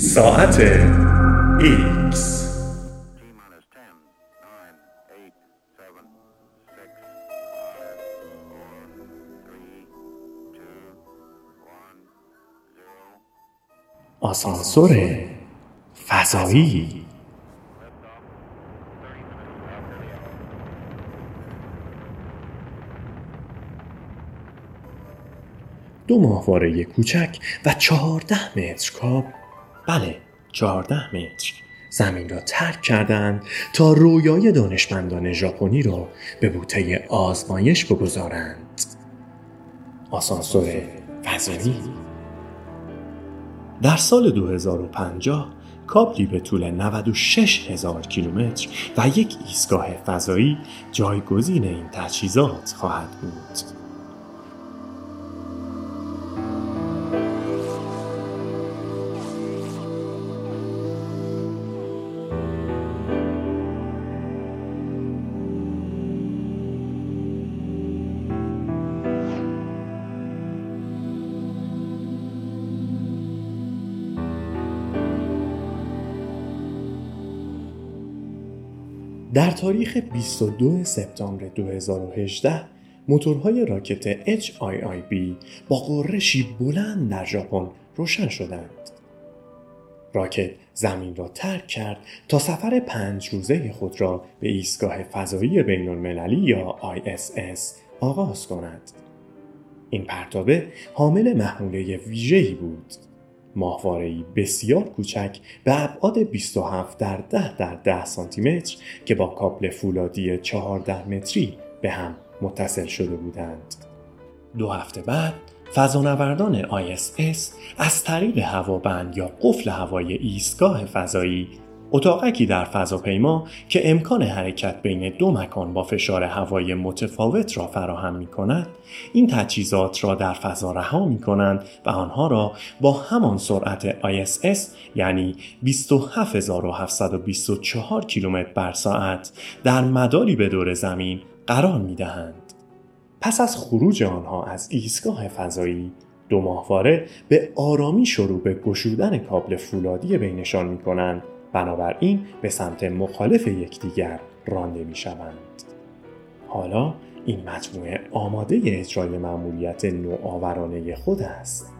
ساعت X آسانسور فضایی. دو ماهواره کوچک و چهارده متر کاب بله چهارده متر. زمین را ترک کردند تا رویای دانشمندان ژاپنی را به بوته آزمایش بگذارند. آسانسور فضایی در سال 2050 کابلی به طول 96 هزار کیلومتر و یک ایستگاه فضایی جایگزین این تجهیزات خواهد بود. در تاریخ 22 سپتامبر 2018 موتورهای راکت HIIB با قرشی بلند در ژاپن روشن شدند. راکت زمین را ترک کرد تا سفر پنج روزه خود را به ایستگاه فضایی بین المللی یا ISS آغاز کند. این پرتابه حامل محموله ویژه‌ای بود ماهواره‌ای بسیار کوچک به ابعاد 27 در 10 در 10 سانتی متر که با کابل فولادی 14 متری به هم متصل شده بودند. دو هفته بعد فضانوردان ISS از طریق هوابند یا قفل هوای ایستگاه فضایی اتاقکی در فضاپیما که امکان حرکت بین دو مکان با فشار هوای متفاوت را فراهم می کند این تجهیزات را در فضا رها می کنند و آنها را با همان سرعت ISS یعنی 27724 کیلومتر بر ساعت در مداری به دور زمین قرار می دهند. پس از خروج آنها از ایستگاه فضایی دو ماهواره به آرامی شروع به گشودن کابل فولادی بینشان می کنند بنابراین به سمت مخالف یکدیگر رانده می شوند. حالا این مجموعه آماده اجرای مأموریت نوآورانه خود است.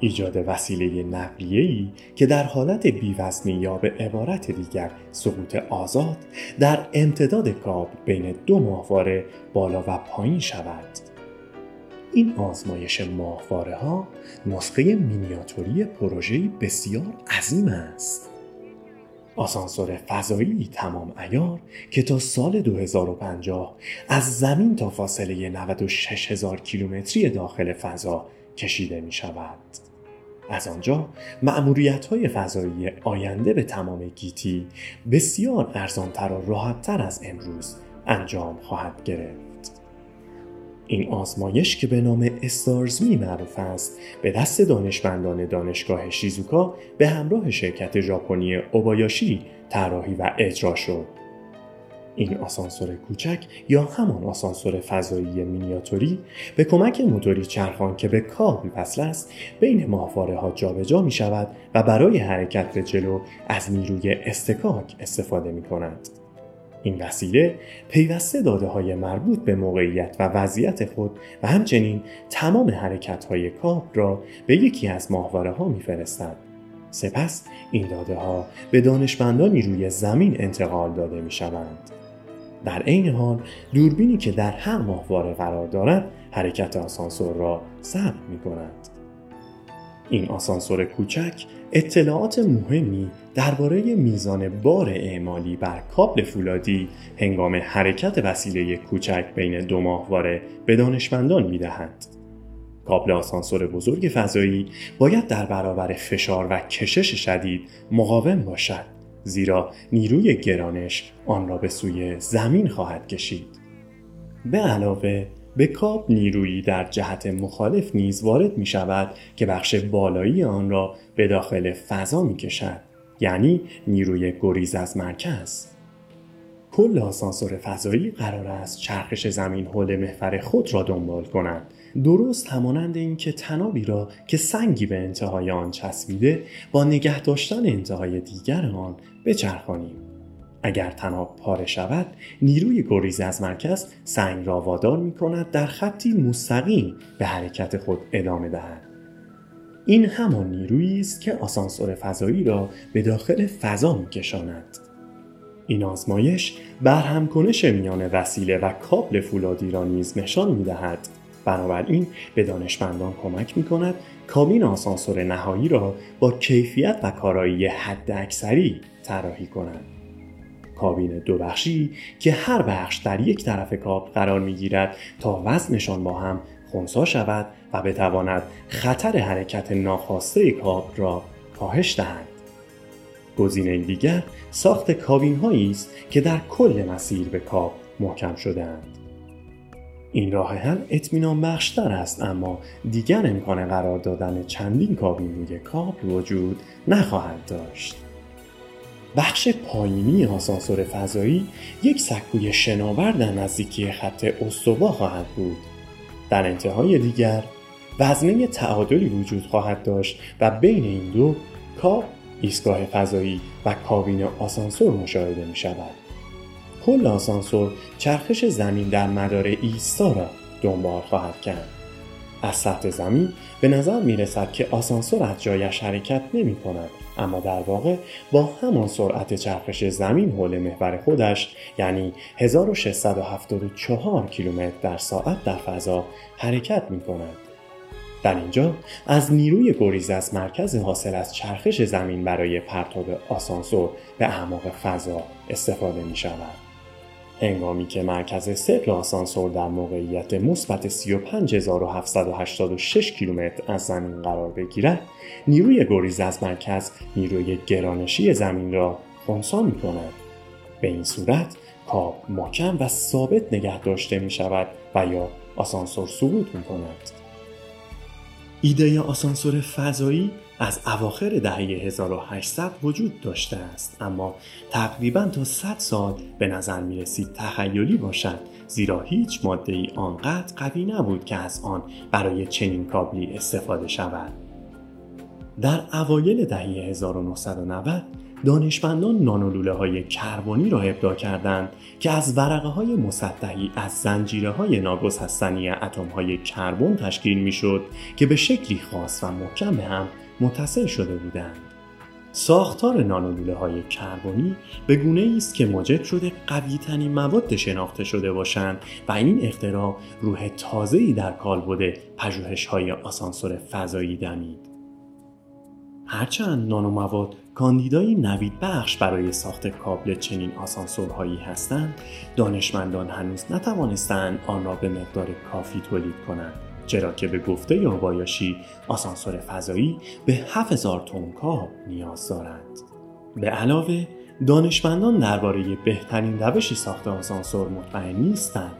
ایجاد وسیله نقلیه‌ای که در حالت بیوزنی یا به عبارت دیگر سقوط آزاد در امتداد کابل بین دو ماهواره بالا و پایین شود. این آزمایش ماهواره ها نسخه مینیاتوری پروژه‌ای بسیار عظیم است. آسانسور فضایی تمام ایار که تا سال 2050 از زمین تا فاصله 96 هزار کیلومتری داخل فضا کشیده می شود. از آنجا معمولیت های فضایی آینده به تمام گیتی بسیار ارزانتر و راحتتر از امروز انجام خواهد گرفت. این آزمایش که به نام استارزمی معروف است به دست دانشمندان دانشگاه شیزوکا به همراه شرکت ژاپنی اوبایاشی طراحی و اجرا شد این آسانسور کوچک یا همان آسانسور فضایی مینیاتوری به کمک موتوری چرخان که به کابل وصل است بین ماهواره ها جابجا می شود و برای حرکت به جلو از نیروی استکاک استفاده می کند. این وسیله پیوسته داده های مربوط به موقعیت و وضعیت خود و همچنین تمام حرکت های کاب را به یکی از ماهواره ها میفرستد. سپس این داده ها به دانشمندانی روی زمین انتقال داده می شوند. در عین حال دوربینی که در هر ماهواره قرار دارد حرکت آسانسور را ثبت می کند. این آسانسور کوچک اطلاعات مهمی درباره میزان بار اعمالی بر کابل فولادی هنگام حرکت وسیله کوچک بین دو ماهواره به دانشمندان می‌دهند. کابل آسانسور بزرگ فضایی باید در برابر فشار و کشش شدید مقاوم باشد زیرا نیروی گرانش آن را به سوی زمین خواهد کشید. به علاوه به کاب نیرویی در جهت مخالف نیز وارد می شود که بخش بالایی آن را به داخل فضا می کشد یعنی نیروی گریز از مرکز. کل آسانسور فضایی قرار است چرخش زمین حول محور خود را دنبال کنند درست همانند اینکه تنابی را که سنگی به انتهای آن چسبیده با نگه داشتن انتهای دیگر آن بچرخانیم. اگر تناب پاره شود نیروی گریز از مرکز سنگ را وادار می کند در خطی مستقیم به حرکت خود ادامه دهد. این همان نیرویی است که آسانسور فضایی را به داخل فضا میکشاند این آزمایش برهمکنش میان وسیله و کابل فولادی را نیز نشان می‌دهد بنابراین به دانشمندان کمک می کند کابین آسانسور نهایی را با کیفیت و کارایی حد اکثری طراحی کنند. کابین دو بخشی که هر بخش در یک طرف کابل قرار می گیرد تا وزنشان با هم خونسا شود و بتواند خطر حرکت ناخواسته کابل را کاهش دهند. گزینه دیگر ساخت کابین هایی است که در کل مسیر به کابل محکم شدهاند. این راه حل اطمینان بخشتر است اما دیگر امکان قرار دادن چندین کابین روی کابل وجود نخواهد داشت. بخش پایینی آسانسور فضایی یک سکوی شناور در نزدیکی خط استوا خواهد بود. در انتهای دیگر وزنه تعادلی وجود خواهد داشت و بین این دو کاب ایستگاه فضایی و کابین آسانسور مشاهده می شود. کل آسانسور چرخش زمین در مدار ایستا را دنبال خواهد کرد. از سطح زمین به نظر می رسد که آسانسور از جایش حرکت نمی کند اما در واقع با همان سرعت چرخش زمین حول محور خودش یعنی 1674 کیلومتر در ساعت در فضا حرکت می کند. در اینجا از نیروی گریز از مرکز حاصل از چرخش زمین برای پرتاب آسانسور به اعماق فضا استفاده می شود. هنگامی که مرکز سقل آسانسور در موقعیت مثبت 35786 کیلومتر از زمین قرار بگیرد نیروی گریز از مرکز نیروی گرانشی زمین را خونسا می کند به این صورت کاب محکم و ثابت نگه داشته می شود و یا آسانسور سقوط می کند ایده آسانسور فضایی از اواخر دهه 1800 وجود داشته است. اما تقریبا تا 100 سال به نظر می رسید تخیلی باشد زیرا هیچ ماده ای آنقدر قوی نبود که از آن برای چنین کابلی استفاده شود. در اوایل دهه 1990 دانشمندان نانولوله های کربنی را ابداع کردند که از ورقه های مسطحی از زنجیره های ناگسستنی اتم های کربن تشکیل می شد که به شکلی خاص و محکم هم متصل شده بودند. ساختار نانولوله های کربنی به گونه است که موجب شده قوی ترین مواد شناخته شده باشند و این اختراع روح تازه‌ای در کالبد پژوهش های آسانسور فضایی دمید. هرچند نانومواد کاندیدایی نوید بخش برای ساخت کابل چنین آسانسورهایی هستند دانشمندان هنوز نتوانستند آن را به مقدار کافی تولید کنند چرا که به گفته آبایاشی آسانسور فضایی به 7000 تن کاب نیاز دارند به علاوه دانشمندان درباره بهترین روش ساخت آسانسور مطمئن نیستند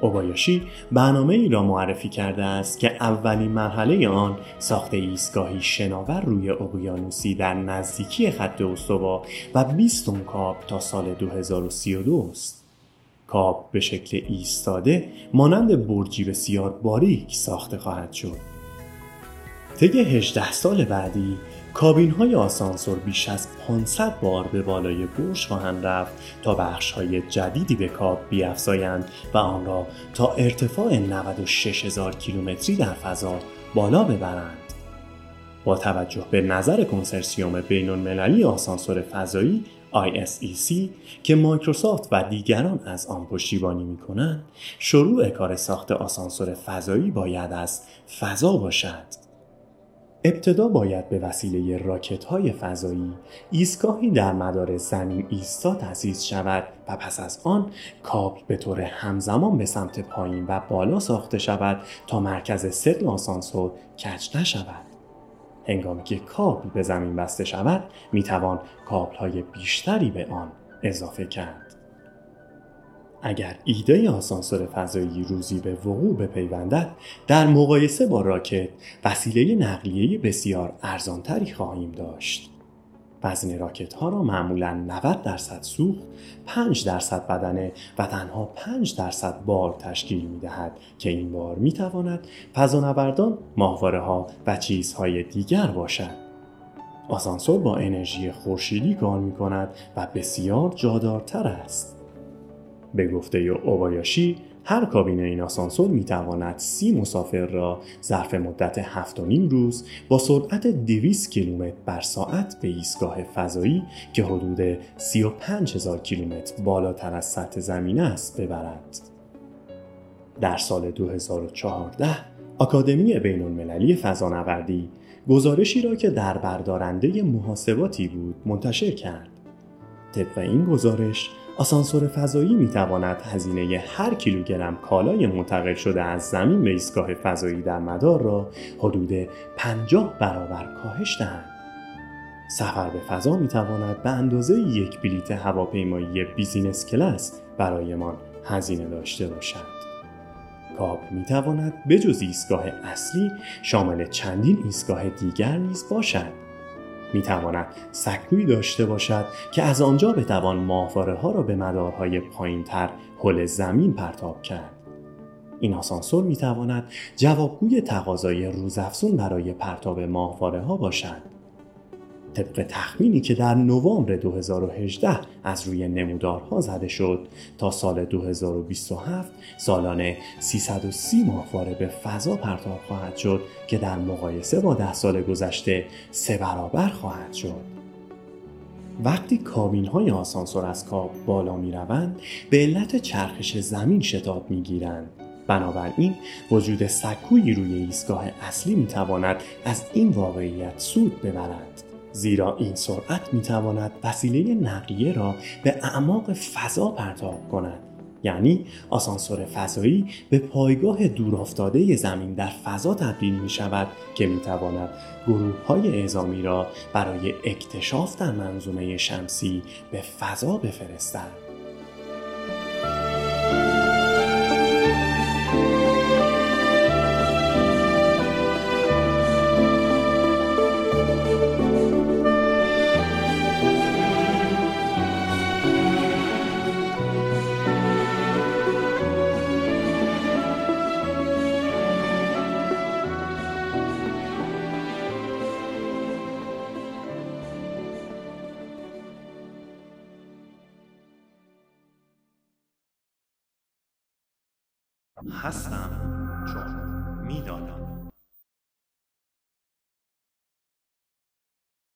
اوبایاشی برنامه ای را معرفی کرده است که اولین مرحله آن ساخت ایستگاهی شناور روی اقیانوسی در نزدیکی خط استوا و 20 تن کاب تا سال 2032 است. کاب به شکل ایستاده مانند برجی بسیار باریک ساخته خواهد شد. طی 18 سال بعدی کابین های آسانسور بیش از 500 بار به بالای برج خواهند رفت تا بخش های جدیدی به کاب بیافزایند و آن را تا ارتفاع 96 هزار کیلومتری در فضا بالا ببرند. با توجه به نظر کنسرسیوم بین المللی آسانسور فضایی ISEC که مایکروسافت و دیگران از آن پشتیبانی می کنند شروع کار ساخت آسانسور فضایی باید از فضا باشد. ابتدا باید به وسیله راکت های فضایی ایستگاهی در مدار زمین ایستا تأسیس شود و پس از آن کابل به طور همزمان به سمت پایین و بالا ساخته شود تا مرکز سقل آسانسور کج نشود. هنگامی که کابل به زمین بسته شود می‌توان کابل های بیشتری به آن اضافه کرد. اگر ایده آسانسور فضایی روزی به وقوع بپیوندد در مقایسه با راکت وسیله نقلیه بسیار ارزانتری خواهیم داشت وزن راکت ها را معمولا 90 درصد سوخت، 5 درصد بدنه و تنها 5 درصد بار تشکیل می دهد که این بار می تواند فضانوردان، ماهواره ها و چیزهای دیگر باشد. آسانسور با انرژی خورشیدی کار می کند و بسیار جادارتر است. به گفته اوبایاشی هر کابین این آسانسور می تواند سی مسافر را ظرف مدت هفت و نیم روز با سرعت 200 کیلومتر بر ساعت به ایستگاه فضایی که حدود 35 هزار کیلومتر بالاتر از سطح زمین است ببرد. در سال 2014 آکادمی بین المللی فضانوردی گزارشی را که در بردارنده محاسباتی بود منتشر کرد. طبق این گزارش آسانسور فضایی می تواند هزینه هر کیلوگرم کالای منتقل شده از زمین به ایستگاه فضایی در مدار را حدود 50 برابر کاهش دهد. سفر به فضا می تواند به اندازه یک بلیت هواپیمایی business class برایمان هزینه داشته باشد. کاب می تواند جز ایستگاه اصلی شامل چندین ایستگاه دیگر نیز باشد. می تواند داشته باشد که از آنجا بتوان ماهواره ها را به مدارهای پایین تر حل زمین پرتاب کرد. این آسانسور می تواند جوابگوی تقاضای روزافزون برای پرتاب ماهواره ها باشد. طبق تخمینی که در نوامبر 2018 از روی نمودارها زده شد تا سال 2027 سالانه 330 ماهواره به فضا پرتاب خواهد شد که در مقایسه با ده سال گذشته سه برابر خواهد شد. وقتی کابین های آسانسور از کاب بالا می روند به علت چرخش زمین شتاب می گیرند. بنابراین وجود سکویی روی ایستگاه اصلی می تواند از این واقعیت سود ببرد. زیرا این سرعت می تواند وسیله نقلیه را به اعماق فضا پرتاب کند یعنی آسانسور فضایی به پایگاه دورافتاده زمین در فضا تبدیل می شود که می تواند گروه های اعزامی را برای اکتشاف در منظومه شمسی به فضا بفرستد. هستم. چون می‌دانم.